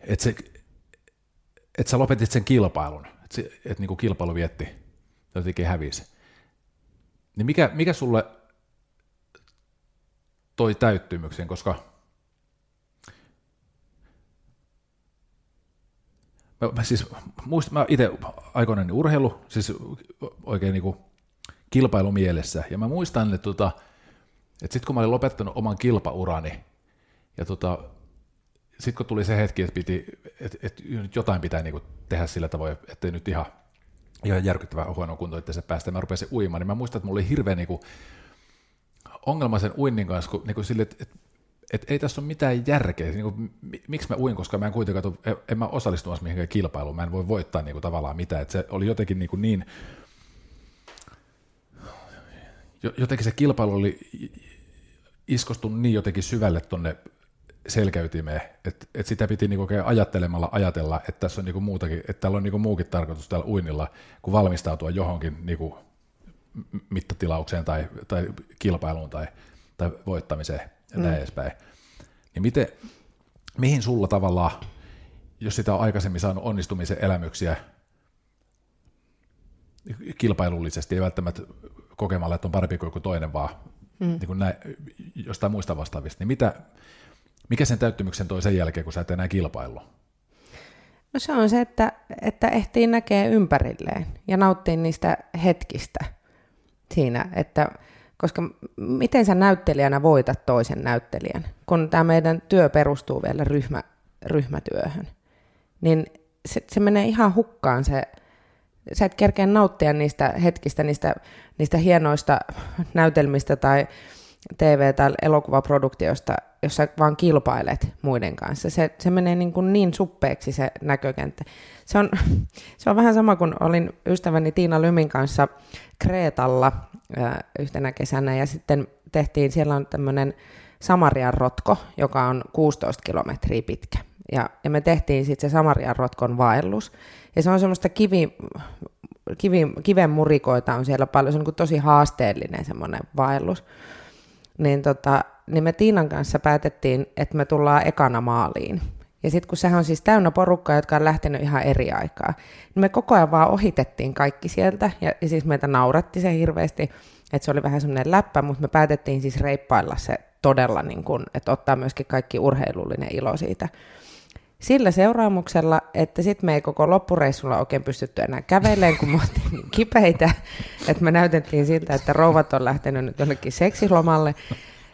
että se että sä lopetit sen kilpailun, että et niinku kilpailu vietti, jotenkin hävisi. Niin mikä, mikä sulle toi täyttymyksen, koska mä, mä siis muistin, mä itse aikoinaan urheilu, siis oikein niinku kilpailumielessä, ja mä muistan, että, tota, että sitten kun mä olin lopettanut oman kilpaurani, ja tota, sitten kun tuli se hetki, että, piti, että, että jotain pitää niin kuin tehdä sillä tavoin, ettei nyt ihan, ihan järkyttävän huono kunto, että se päästä, mä rupesin uimaan, niin mä muistan, että mulla oli hirveä niin kuin, ongelma sen uinnin kanssa, kun, niin kuin sille, että, että, että ei tässä ole mitään järkeä, niin kuin, miksi mä uin, koska mä en kuitenkaan, en mä osallistumassa mihinkään kilpailuun, mä en voi voittaa niin kuin, tavallaan mitään, että se oli jotenkin niin, kuin niin jotenkin se kilpailu oli iskostunut niin jotenkin syvälle tonne selkäytimeen, että et sitä piti niinku oikein ajattelemalla ajatella, että tässä on niinku muutakin, että täällä on niinku muukin tarkoitus täällä uinnilla, kuin valmistautua johonkin niinku mittatilaukseen tai, tai kilpailuun tai, tai voittamiseen ja näin mm. edespäin. Niin miten, mihin sulla tavallaan, jos sitä on aikaisemmin saanut onnistumisen elämyksiä kilpailullisesti, ei välttämättä kokemalla, että on parempi kuin toinen, vaan mm. niin kuin näin, jostain muista vastaavista, niin mitä, mikä sen täyttymyksen toi sen jälkeen, kun sä et enää kilpailu? No se on se, että, että ehtii näkee ympärilleen ja nauttii niistä hetkistä siinä, että koska miten sä näyttelijänä voitat toisen näyttelijän, kun tämä meidän työ perustuu vielä ryhmä, ryhmätyöhön, niin se, se menee ihan hukkaan se, sä et kerkeä nauttia niistä hetkistä, niistä, niistä hienoista näytelmistä tai TV- tai elokuvaproduktiosta, jos sä vaan kilpailet muiden kanssa. Se, se menee niin, kuin niin suppeeksi se näkökenttä. Se on, [laughs] se on vähän sama kuin olin ystäväni Tiina Lymin kanssa Kreetalla yhtenä kesänä ja sitten tehtiin, siellä on tämmöinen Samarian rotko, joka on 16 kilometriä pitkä. Ja, ja me tehtiin sitten se Samarian rotkon vaellus. Ja se on semmoista kivi, kivi, kiven murikoita on siellä paljon, se on niin tosi haasteellinen semmoinen vaellus. Niin, tota, niin me Tiinan kanssa päätettiin, että me tullaan ekana maaliin. Ja sitten kun sehän on siis täynnä porukkaa, jotka on lähtenyt ihan eri aikaa, niin me koko ajan vaan ohitettiin kaikki sieltä, ja, ja siis meitä nauratti se hirveästi, että se oli vähän semmoinen läppä, mutta me päätettiin siis reippailla se todella, niin kun, että ottaa myöskin kaikki urheilullinen ilo siitä. Sillä seuraamuksella, että sitten me ei koko loppureissulla oikein pystytty enää kävelemään, kun me oltiin niin kipeitä, että me näytettiin siltä, että rouvat on lähtenyt nyt jonnekin seksilomalle.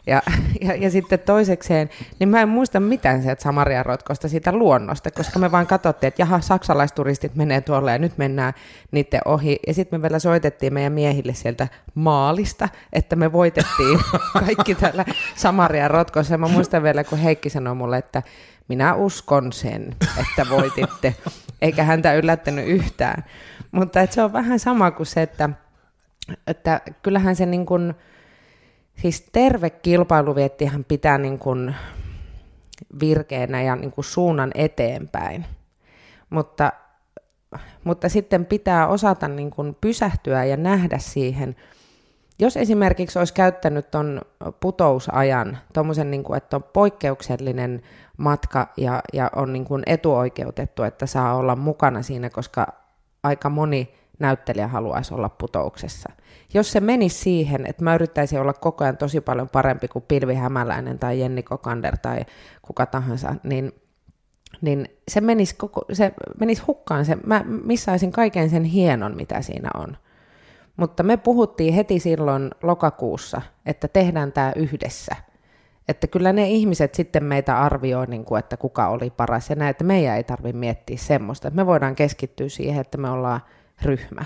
Ja, [laughs] ja, ja sitten toisekseen, niin mä en muista mitään sieltä Samarian rotkosta, siitä luonnosta, koska me vaan katsottiin, että jaha, saksalaisturistit menee tuolle ja nyt mennään niiden ohi. Ja sitten me vielä soitettiin meidän miehille sieltä maalista, että me voitettiin [laughs] kaikki täällä Samarian rotkossa. Ja mä muistan vielä, kun Heikki sanoi mulle, että minä uskon sen, että voititte, eikä häntä yllättänyt yhtään. Mutta se on vähän sama kuin se, että, että kyllähän se niin kuin, siis terve kilpailuviettihän pitää niin kuin virkeänä ja niin kuin suunnan eteenpäin. Mutta, mutta sitten pitää osata niin kuin pysähtyä ja nähdä siihen, jos esimerkiksi olisi käyttänyt tuon putousajan, tuommoisen, niin kuin, että on poikkeuksellinen matka ja, ja on niin kuin etuoikeutettu, että saa olla mukana siinä, koska aika moni näyttelijä haluaisi olla putouksessa. Jos se menisi siihen, että mä yrittäisin olla koko ajan tosi paljon parempi kuin Pilvi Hämäläinen tai Jenni Kokander tai kuka tahansa, niin, niin se, menisi koko, se menisi hukkaan. Se, mä missaisin kaiken sen hienon, mitä siinä on. Mutta me puhuttiin heti silloin lokakuussa, että tehdään tämä yhdessä – että kyllä ne ihmiset sitten meitä arvioi, niin kuin, että kuka oli paras ja näin, että meidän ei tarvitse miettiä semmoista, että me voidaan keskittyä siihen, että me ollaan ryhmä.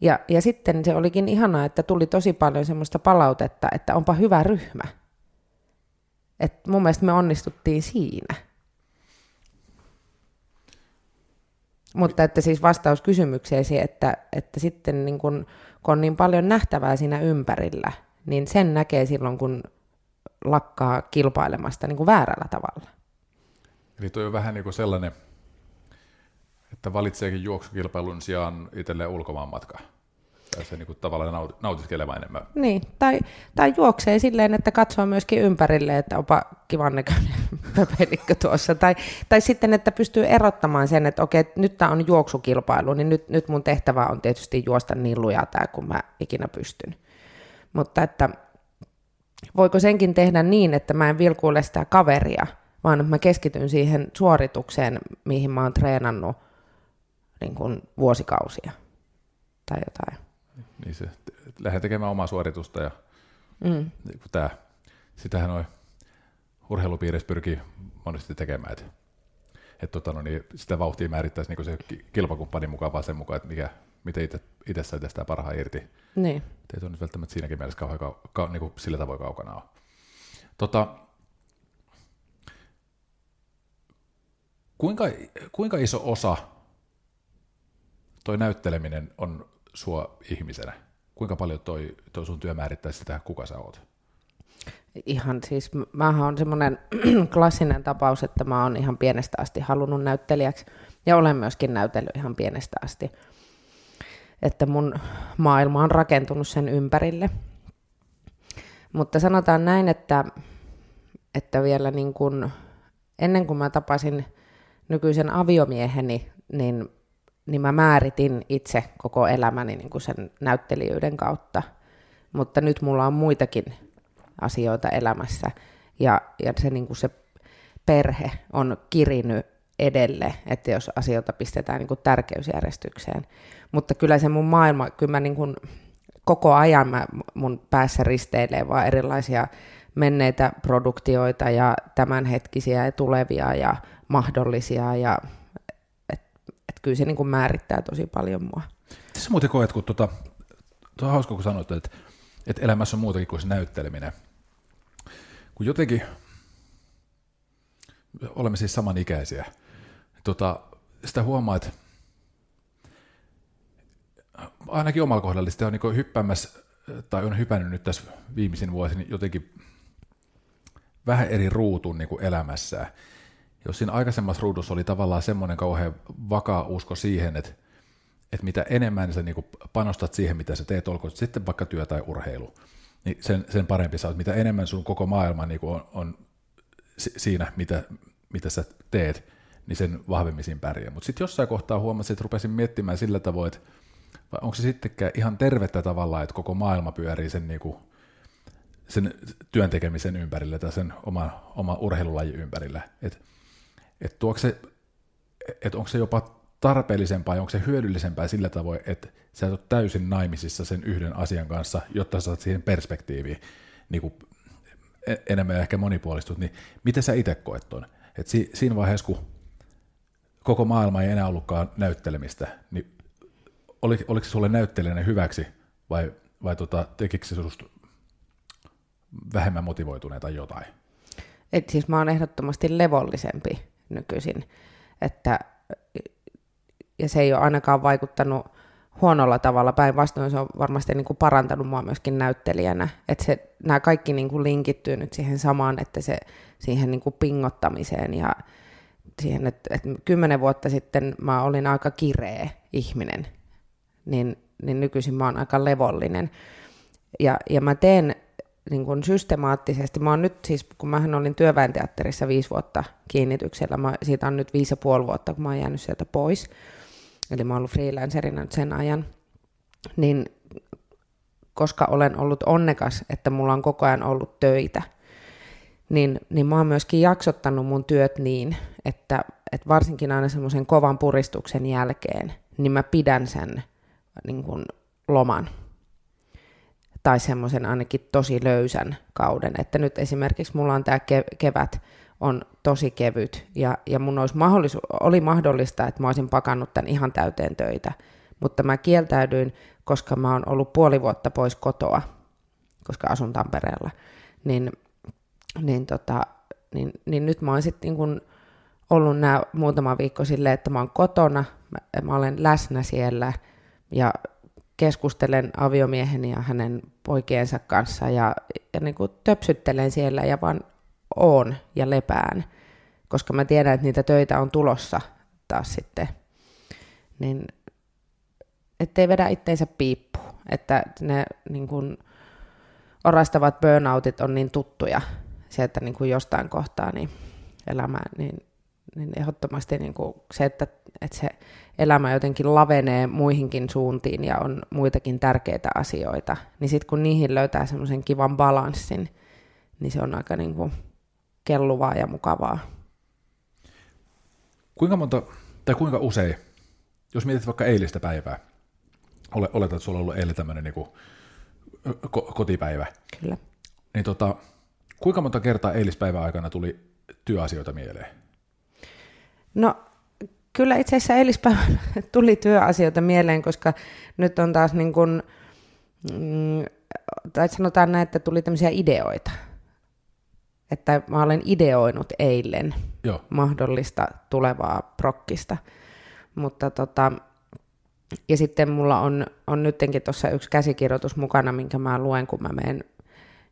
Ja, ja sitten se olikin ihanaa, että tuli tosi paljon semmoista palautetta, että onpa hyvä ryhmä. Et mun mielestä me onnistuttiin siinä. Mutta että siis vastaus kysymykseesi, että, että sitten niin kun, kun on niin paljon nähtävää siinä ympärillä, niin sen näkee silloin, kun lakkaa kilpailemasta niin kuin väärällä tavalla. Eli tuo on vähän niin kuin sellainen, että valitseekin juoksukilpailun sijaan itselleen ulkomaan matkaa. Tai se niin tavallaan nautiskeleva enemmän. Niin, tai, tai juoksee silleen, että katsoo myöskin ympärille, että onpa kivan näköinen [laughs] tuossa. Tai, tai sitten, että pystyy erottamaan sen, että okei, nyt tämä on juoksukilpailu, niin nyt, nyt mun tehtävä on tietysti juosta niin lujaa tämä, kun mä ikinä pystyn. Mutta että voiko senkin tehdä niin, että mä en vilkuile sitä kaveria, vaan mä keskityn siihen suoritukseen, mihin mä oon treenannut niin kuin vuosikausia tai jotain. Niin se, lähden tekemään omaa suoritusta ja mm. Niin tää, sitähän noin urheilupiirissä pyrkii monesti tekemään, että et, tota, no, niin sitä vauhtia määrittäisi niin se kilpakumppanin mukaan vaan sen mukaan, että mikä, miten itse, itse sai tästä parhaan irti. Niin. Ei se nyt välttämättä siinäkin mielessä kauhean ka, ka, niin kuin sillä tavoin kaukana ole. Tota, kuinka, kuinka iso osa toi näytteleminen on sua ihmisenä? Kuinka paljon toi, toi sun työ määrittää sitä, kuka sä oot? ihan siis, mähän on semmoinen [clears throat] klassinen tapaus, että mä oon ihan pienestä asti halunnut näyttelijäksi ja olen myöskin näytellyt ihan pienestä asti. Että mun maailma on rakentunut sen ympärille. Mutta sanotaan näin, että, että vielä niin kuin, ennen kuin mä tapasin nykyisen aviomieheni, niin, niin mä määritin itse koko elämäni niin kuin sen näyttelijyyden kautta. Mutta nyt mulla on muitakin asioita elämässä ja, ja se, niin kuin se perhe on kirinyt edelle, että jos asioita pistetään niin kuin tärkeysjärjestykseen. Mutta kyllä se mun maailma, kyllä mä niin kuin koko ajan mä, mun päässä risteilee vaan erilaisia menneitä produktioita ja tämänhetkisiä ja tulevia ja mahdollisia ja et kyllä se niin kuin määrittää tosi paljon mua. Tässä muuten koet, kun tuota, tuo on hauska, kun sanoit, että, että elämässä on muutakin kuin se näytteleminen. Kun jotenkin olemme siis samanikäisiä, tota, sitä huomaa, että ainakin omalla kohdalla sitä on niin hyppäämässä, tai on hypännyt nyt tässä viimeisin vuosin jotenkin vähän eri ruutun niin elämässään. Jos siinä aikaisemmassa ruudussa oli tavallaan semmoinen kauhean vakaa usko siihen, että, että mitä enemmän sä niin panostat siihen, mitä sä teet, olkoon sitten vaikka työ tai urheilu, niin sen, sen parempi sä oot. Mitä enemmän sun koko maailma niin on, on siinä, mitä, mitä sä teet, niin sen vahvemmin siinä pärjää. Mutta sitten jossain kohtaa huomasin, että rupesin miettimään sillä tavoin, että vai onko se sittenkään ihan tervettä tavalla, että koko maailma pyörii sen, niin kuin, sen työn tekemisen ympärillä tai sen oman, oma urheilulajin ympärillä. Että et tuokse, se, et onko se jopa tarpeellisempaa ja onko se hyödyllisempää sillä tavoin, että sä et ole täysin naimisissa sen yhden asian kanssa, jotta sä saat siihen perspektiiviin niin kuin e-, enemmän ja ehkä monipuolistut, niin miten sä itse koet tuon? Et si, siinä vaiheessa, kun koko maailma ei enää ollutkaan näyttelemistä, niin oli, oliko se sulle näyttelijänä hyväksi vai, vai tota, tekikö se susta vähemmän motivoituneita tai jotain? Et siis mä oon ehdottomasti levollisempi nykyisin, että, ja se ei ole ainakaan vaikuttanut huonolla tavalla, päinvastoin se on varmasti niin kuin parantanut mua myöskin näyttelijänä, että se, nämä kaikki niin kuin linkittyy nyt siihen samaan, että se siihen niin kuin pingottamiseen ja siihen, että, että kymmenen vuotta sitten mä olin aika kireä ihminen, niin, niin nykyisin mä oon aika levollinen. Ja, ja mä teen niin kuin systemaattisesti, mä oon nyt siis, kun mähän olin työväenteatterissa viisi vuotta kiinnityksellä, mä, siitä on nyt viisi ja puoli vuotta, kun mä oon jäänyt sieltä pois, eli mä oon ollut freelancerina nyt sen ajan, niin koska olen ollut onnekas, että mulla on koko ajan ollut töitä, niin, niin mä oon myöskin jaksottanut mun työt niin, että, että varsinkin aina semmoisen kovan puristuksen jälkeen, niin mä pidän sen niin kuin loman tai semmoisen ainakin tosi löysän kauden. Että nyt esimerkiksi mulla on tämä kevät on tosi kevyt ja, ja mun olisi mahdollisu- oli mahdollista, että mä olisin pakannut tämän ihan täyteen töitä, mutta mä kieltäydyin, koska mä oon ollut puoli vuotta pois kotoa, koska asun Tampereella, niin, niin, tota, niin, niin nyt mä oon sitten niin ollut nämä muutama viikko silleen, että mä oon kotona, mä, mä olen läsnä siellä – ja keskustelen aviomieheni ja hänen poikiensa kanssa ja, ja niin kuin töpsyttelen siellä ja vaan oon ja lepään, koska mä tiedän, että niitä töitä on tulossa taas sitten. Niin ettei vedä itteensä piippu, että ne niin kuin, orastavat burnoutit on niin tuttuja sieltä niin kuin jostain kohtaa niin elämään, niin niin ehdottomasti niin kuin se, että, että se elämä jotenkin lavenee muihinkin suuntiin ja on muitakin tärkeitä asioita, niin sitten kun niihin löytää semmoisen kivan balanssin, niin se on aika niin kuin kelluvaa ja mukavaa. Kuinka monta, tai kuinka usein, jos mietit vaikka eilistä päivää, oletat, että sulla on ollut eilen tämmöinen niin kuin kotipäivä. Kyllä. Niin tota, kuinka monta kertaa eilispäivän aikana tuli työasioita mieleen? No kyllä itse asiassa eilispäivänä [laughs] tuli työasioita mieleen, koska nyt on taas niin kuin, mm, tai sanotaan näin, että tuli tämmöisiä ideoita. Että mä olen ideoinut eilen Joo. mahdollista tulevaa prokkista. Mutta tota, ja sitten mulla on, on nyttenkin tuossa yksi käsikirjoitus mukana, minkä mä luen, kun mä menen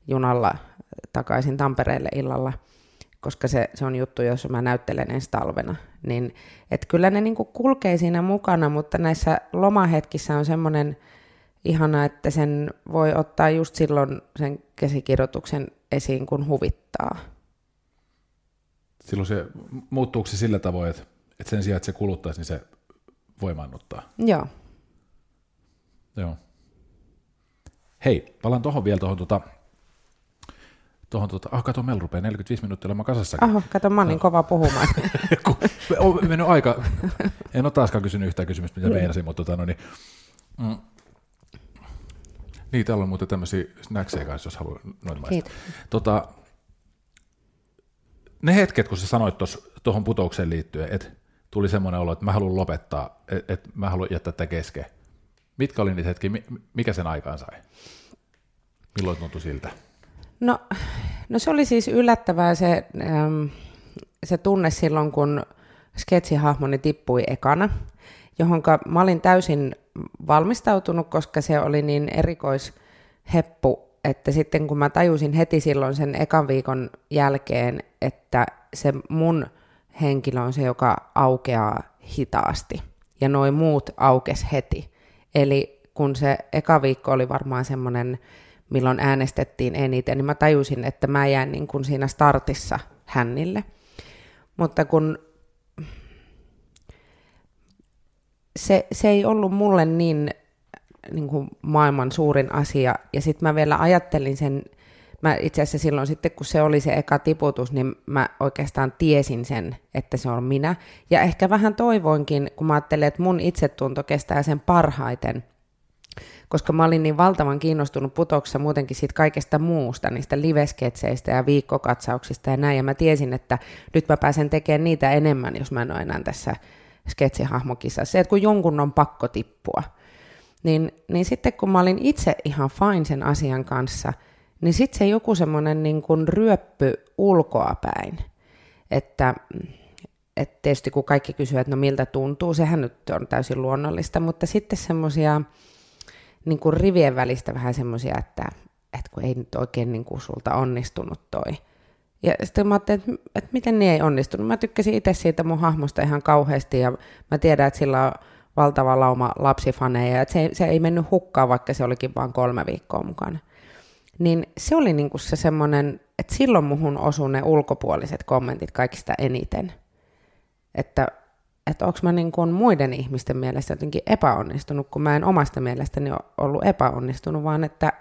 junalla takaisin Tampereelle illalla, koska se, se on juttu, jos mä näyttelen ensi talvena. Niin, et kyllä ne niinku kulkee siinä mukana, mutta näissä lomahetkissä on semmoinen ihana, että sen voi ottaa just silloin sen käsikirjoituksen esiin, kun huvittaa. Silloin se muuttuuko se sillä tavoin, että, että sen sijaan, että se kuluttaisi, niin se voimannuttaa. Joo. Joo. Hei, palaan tuohon vielä tuohon tota, tuohon tota, ah kato, meillä rupeaa 45 minuuttia olemaan kasassa. Aho, kato, mä oon niin kova puhumaan. [laughs] On mennyt aika, en ole taaskaan kysynyt yhtään kysymystä, mitä meinasin, mutta tota, no niin, mm, niin, täällä on muuten tämmöisiä snackseja kanssa, jos haluaa noin maistaa. Tota, ne hetket, kun sä sanoit tuohon putoukseen liittyen, että tuli semmoinen olo, että mä haluan lopettaa, että, että mä haluan jättää tätä kesken. Mitkä oli niitä hetkiä, mi- mikä sen aikaan sai? Milloin tuntui siltä? No, no se oli siis yllättävää se, äm, se tunne silloin, kun sketsihahmoni tippui ekana, johon mä olin täysin valmistautunut, koska se oli niin erikoisheppu, että sitten kun mä tajusin heti silloin sen ekan viikon jälkeen, että se mun henkilö on se, joka aukeaa hitaasti, ja noin muut aukes heti. Eli kun se eka viikko oli varmaan semmoinen, milloin äänestettiin eniten, niin mä tajusin, että mä jään niin kuin siinä startissa hännille. Mutta kun se, se ei ollut mulle niin, niin kuin maailman suurin asia, ja sitten mä vielä ajattelin sen, mä itse asiassa silloin sitten, kun se oli se eka tiputus, niin mä oikeastaan tiesin sen, että se on minä, ja ehkä vähän toivoinkin, kun mä ajattelin, että mun itsetunto kestää sen parhaiten, koska mä olin niin valtavan kiinnostunut putoksessa muutenkin siitä kaikesta muusta, niistä livesketseistä ja viikkokatsauksista ja näin, ja mä tiesin, että nyt mä pääsen tekemään niitä enemmän, jos mä en ole enää tässä sketsihahmokisassa. Se, että kun jonkun on pakko tippua, niin, niin sitten kun mä olin itse ihan fine sen asian kanssa, niin sitten se joku semmoinen niin kuin ryöppy ulkoapäin, että et tietysti kun kaikki kysyy, että no miltä tuntuu, sehän nyt on täysin luonnollista, mutta sitten semmoisia niin kuin rivien välistä vähän semmoisia, että, että kun ei nyt oikein niin kuin sulta onnistunut toi. Ja sitten mä ajattelin, että, että miten niin ei onnistunut. Mä tykkäsin itse siitä mun hahmosta ihan kauheasti ja mä tiedän, että sillä on valtava lauma lapsifaneja, että se, se ei mennyt hukkaan, vaikka se olikin vain kolme viikkoa mukana. Niin se oli niin kuin se semmoinen, että silloin muhun osui ne ulkopuoliset kommentit kaikista eniten. Että että onko mä niin kuin muiden ihmisten mielestä jotenkin epäonnistunut, kun mä en omasta mielestäni ollut epäonnistunut, vaan että,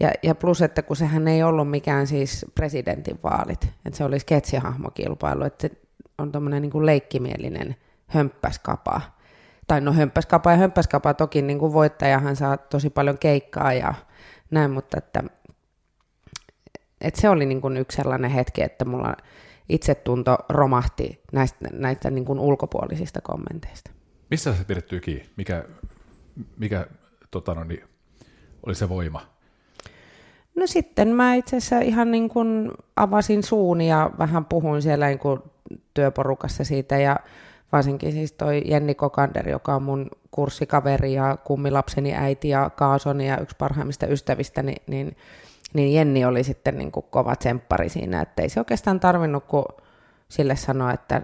ja, ja plus, että kun sehän ei ollut mikään siis presidentinvaalit, että se oli sketsihahmokilpailu, että se on tommonen niin leikkimielinen hömppäskapa. Tai no hömppäskapa ja hömppäskapa toki niin kuin voittajahan saa tosi paljon keikkaa ja näin, mutta että, että se oli niin kuin yksi sellainen hetki, että mulla itsetunto romahti näistä, näistä niin kuin ulkopuolisista kommenteista. Missä se pidettyy kiinni? Mikä, mikä tota no, niin, oli se voima? No sitten mä itse asiassa ihan niin kuin avasin suun ja vähän puhuin siellä niin kuin työporukassa siitä ja varsinkin siis toi Jenni Kokander, joka on mun kurssikaveri ja kummilapseni äiti ja kaasoni ja yksi parhaimmista ystävistäni, niin, niin niin Jenni oli sitten niin kuin kova tsemppari siinä, että ei se oikeastaan tarvinnut kuin sille sanoa, että,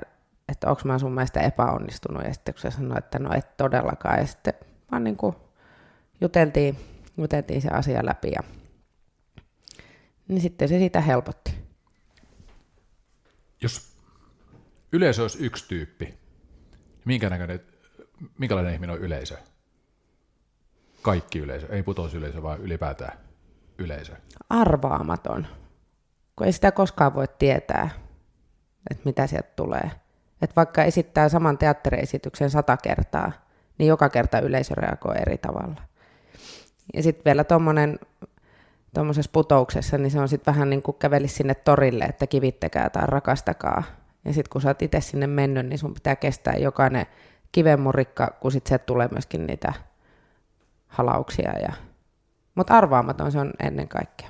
että onko mä sun mielestä epäonnistunut, ja sitten kun se sanoi, että no et todellakaan, ja sitten vaan niin kuin juteltiin, juteltiin se asia läpi, ja niin sitten se siitä helpotti. Jos yleisö olisi yksi tyyppi, minkä näköinen, minkälainen ihminen on yleisö? Kaikki yleisö, ei putousyleisö, vaan ylipäätään yleisö? Arvaamaton, kun ei sitä koskaan voi tietää, että mitä sieltä tulee. Että vaikka esittää saman teatteriesityksen sata kertaa, niin joka kerta yleisö reagoi eri tavalla. Ja sitten vielä tuommoinen tuommoisessa putouksessa, niin se on sitten vähän niin kuin kävelisi sinne torille, että kivittäkää tai rakastakaa. Ja sitten kun sä oot itse sinne mennyt, niin sun pitää kestää jokainen kivenmurikka, kun sitten se tulee myöskin niitä halauksia ja mutta arvaamaton se on ennen kaikkea.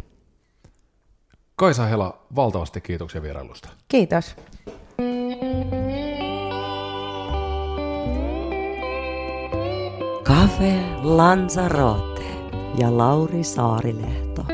Kaisa Hela, valtavasti kiitoksia vierailusta. Kiitos. Cafe Lanzarote ja Lauri Saarilehto.